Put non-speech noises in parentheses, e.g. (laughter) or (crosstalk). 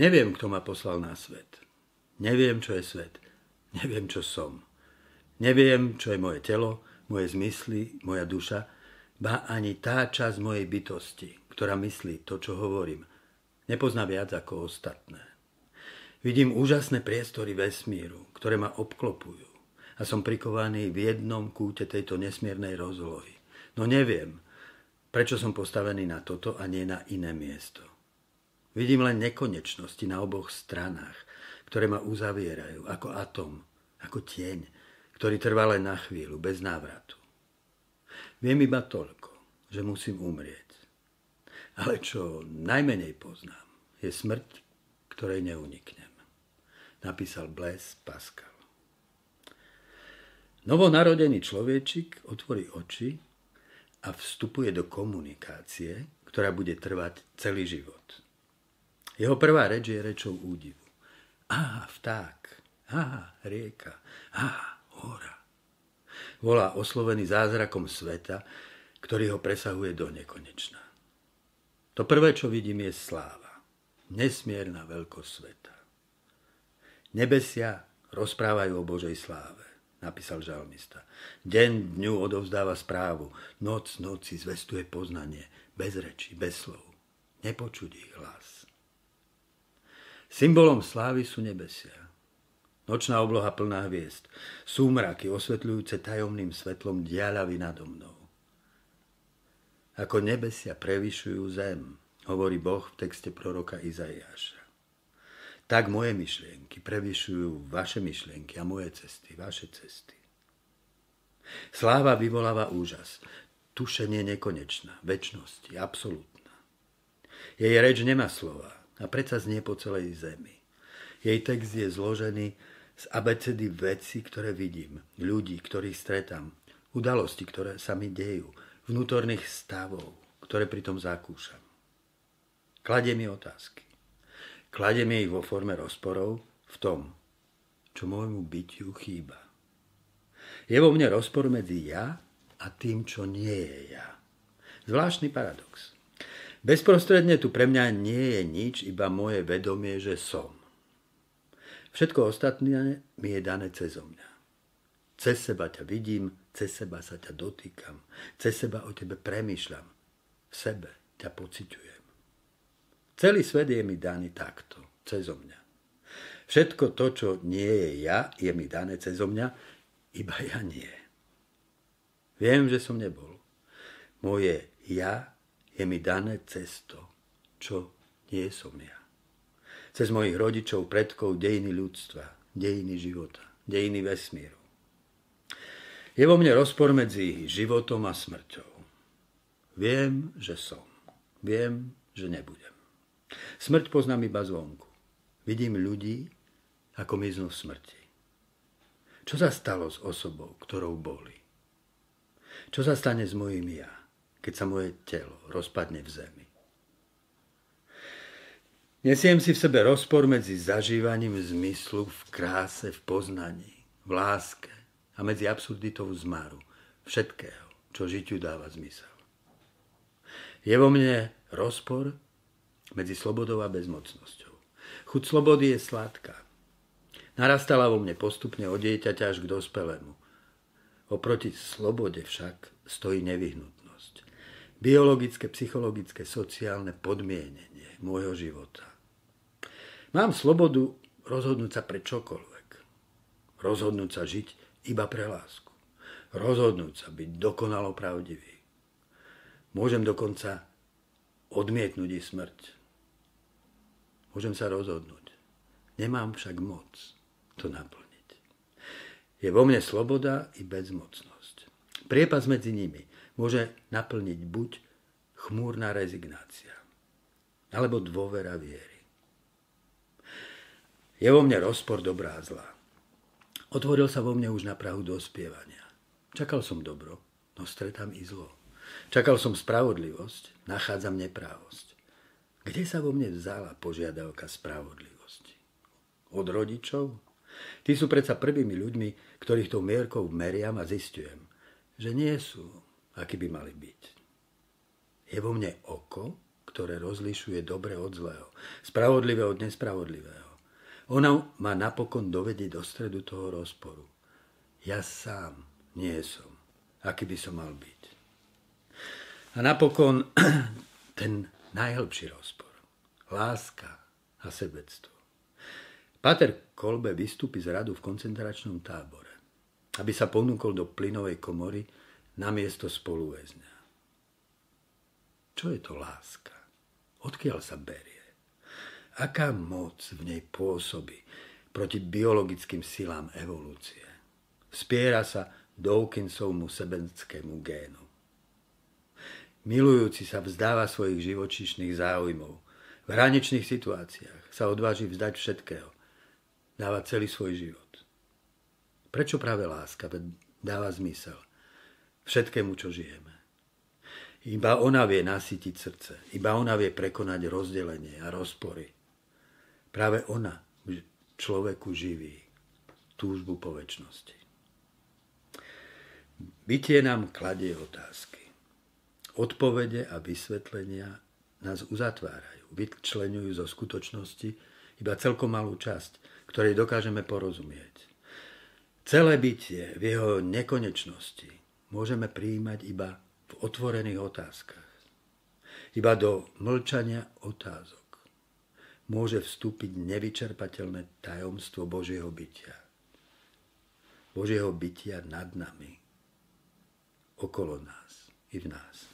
Neviem, kto ma poslal na svet. Neviem, čo je svet. Neviem, čo som. Neviem, čo je moje telo, moje zmysly, moja duša, ba ani tá časť mojej bytosti, ktorá myslí to, čo hovorím. Nepozná viac ako ostatné. Vidím úžasné priestory vesmíru, ktoré ma obklopujú a som prikovaný v jednom kúte tejto nesmiernej rozlohy. No neviem, prečo som postavený na toto a nie na iné miesto. Vidím len nekonečnosti na oboch stranách, ktoré ma uzavierajú ako atom, ako tieň, ktorý trvá len na chvíľu, bez návratu. Viem iba toľko, že musím umrieť. Ale čo najmenej poznám, je smrť, ktorej neuniknem. Napísal Blaise Pascal. Novonarodený človečik otvorí oči a vstupuje do komunikácie, ktorá bude trvať celý život. Jeho prvá reč je rečou údivu. Á, vták, á, rieka, á, hora. Volá oslovený zázrakom sveta, ktorý ho presahuje do nekonečna. To prvé, čo vidím, je sláva. Nesmierna veľkosť sveta. Nebesia rozprávajú o Božej sláve, napísal žalmista. Deň dňu odovzdáva správu, noc noci zvestuje poznanie, bez reči, bez slov. Nepočuť ich hlas. Symbolom slávy sú nebesia. Nočná obloha plná hviezd. Súmraky osvetľujúce tajomným svetlom diaľavy nado mnou. Ako nebesia prevyšujú zem, hovorí Boh v texte proroka Izaiáša. Tak moje myšlienky prevyšujú vaše myšlienky a moje cesty, vaše cesty. Sláva vyvoláva úžas, tušenie nekonečná, väčšnosti, absolútna. Jej reč nemá slova, a predsa znie po celej zemi. Jej text je zložený z abecedy veci, ktoré vidím, ľudí, ktorých stretám, udalosti, ktoré sa mi dejú, vnútorných stavov, ktoré pritom zakúšam. Kladie mi otázky. Kladie mi ich vo forme rozporov v tom, čo môjmu bytiu chýba. Je vo mne rozpor medzi ja a tým, čo nie je ja. Zvláštny paradox. Bezprostredne tu pre mňa nie je nič, iba moje vedomie, že som. Všetko ostatné mi je dané cez mňa. Cez seba ťa vidím, cez seba sa ťa dotýkam, cez seba o tebe premýšľam, v sebe ťa pociťujem. Celý svet je mi daný takto, cez mňa. Všetko to, čo nie je ja, je mi dané cez mňa, iba ja nie. Viem, že som nebol. Moje ja je mi dané cez to, čo nie som ja. Cez mojich rodičov, predkov, dejiny ľudstva, dejiny života, dejiny vesmíru. Je vo mne rozpor medzi životom a smrťou. Viem, že som. Viem, že nebudem. Smrť poznám iba zvonku. Vidím ľudí, ako miznú v smrti. Čo sa stalo s osobou, ktorou boli? Čo sa stane s mojím ja? Keď sa moje telo rozpadne v zemi. Nesiem si v sebe rozpor medzi zažívaním zmyslu v kráse, v poznaní, v láske a medzi absurditou zmaru, všetkého, čo žitiu dáva zmysel. Je vo mne rozpor medzi slobodou a bezmocnosťou. Chuť slobody je sladká. Narastala vo mne postupne od dieťaťa až k dospelému. Oproti slobode však stojí nevyhnutnosť biologické, psychologické, sociálne podmienenie môjho života. Mám slobodu rozhodnúť sa pre čokoľvek. Rozhodnúť sa žiť iba pre lásku. Rozhodnúť sa byť dokonalo pravdivý. Môžem dokonca odmietnúť i smrť. Môžem sa rozhodnúť. Nemám však moc to naplniť. Je vo mne sloboda i bezmocnosť. Priepas medzi nimi môže naplniť buď chmúrna rezignácia, alebo dôvera viery. Je vo mne rozpor dobrá a zlá. Otvoril sa vo mne už na prahu dospievania. Čakal som dobro, no stretám i zlo. Čakal som spravodlivosť, nachádzam neprávosť. Kde sa vo mne vzala požiadavka spravodlivosti? Od rodičov? Tí sú predsa prvými ľuďmi, ktorých tou mierkou meriam a zistujem, že nie sú aký by mali byť. Je vo mne oko, ktoré rozlišuje dobre od zlého, spravodlivé od nespravodlivého. Ona ma napokon dovedie do stredu toho rozporu. Ja sám nie som, aký by som mal byť. A napokon (clears throat) ten najhlbší rozpor. Láska a sebectvo. Pater Kolbe vystúpi z radu v koncentračnom tábore, aby sa ponúkol do plynovej komory na miesto spoluväzňa. Čo je to láska? Odkiaľ sa berie? Aká moc v nej pôsobí proti biologickým silám evolúcie? Spiera sa Dawkinsovmu sebenskému génu. Milujúci sa vzdáva svojich živočišných záujmov. V hraničných situáciách sa odváži vzdať všetkého – dáva celý svoj život. Prečo práve láska dáva zmysel všetkému, čo žijeme? Iba ona vie nasytiť srdce, iba ona vie prekonať rozdelenie a rozpory. Práve ona človeku živí túžbu po väčšnosti. Bytie nám kladie otázky. Odpovede a vysvetlenia nás uzatvárajú, vyčlenujú zo skutočnosti iba celkom malú časť, ktorej dokážeme porozumieť. Celé bytie v jeho nekonečnosti môžeme prijímať iba v otvorených otázkach. Iba do mlčania otázok môže vstúpiť nevyčerpateľné tajomstvo Božieho bytia. Božieho bytia nad nami, okolo nás i v nás.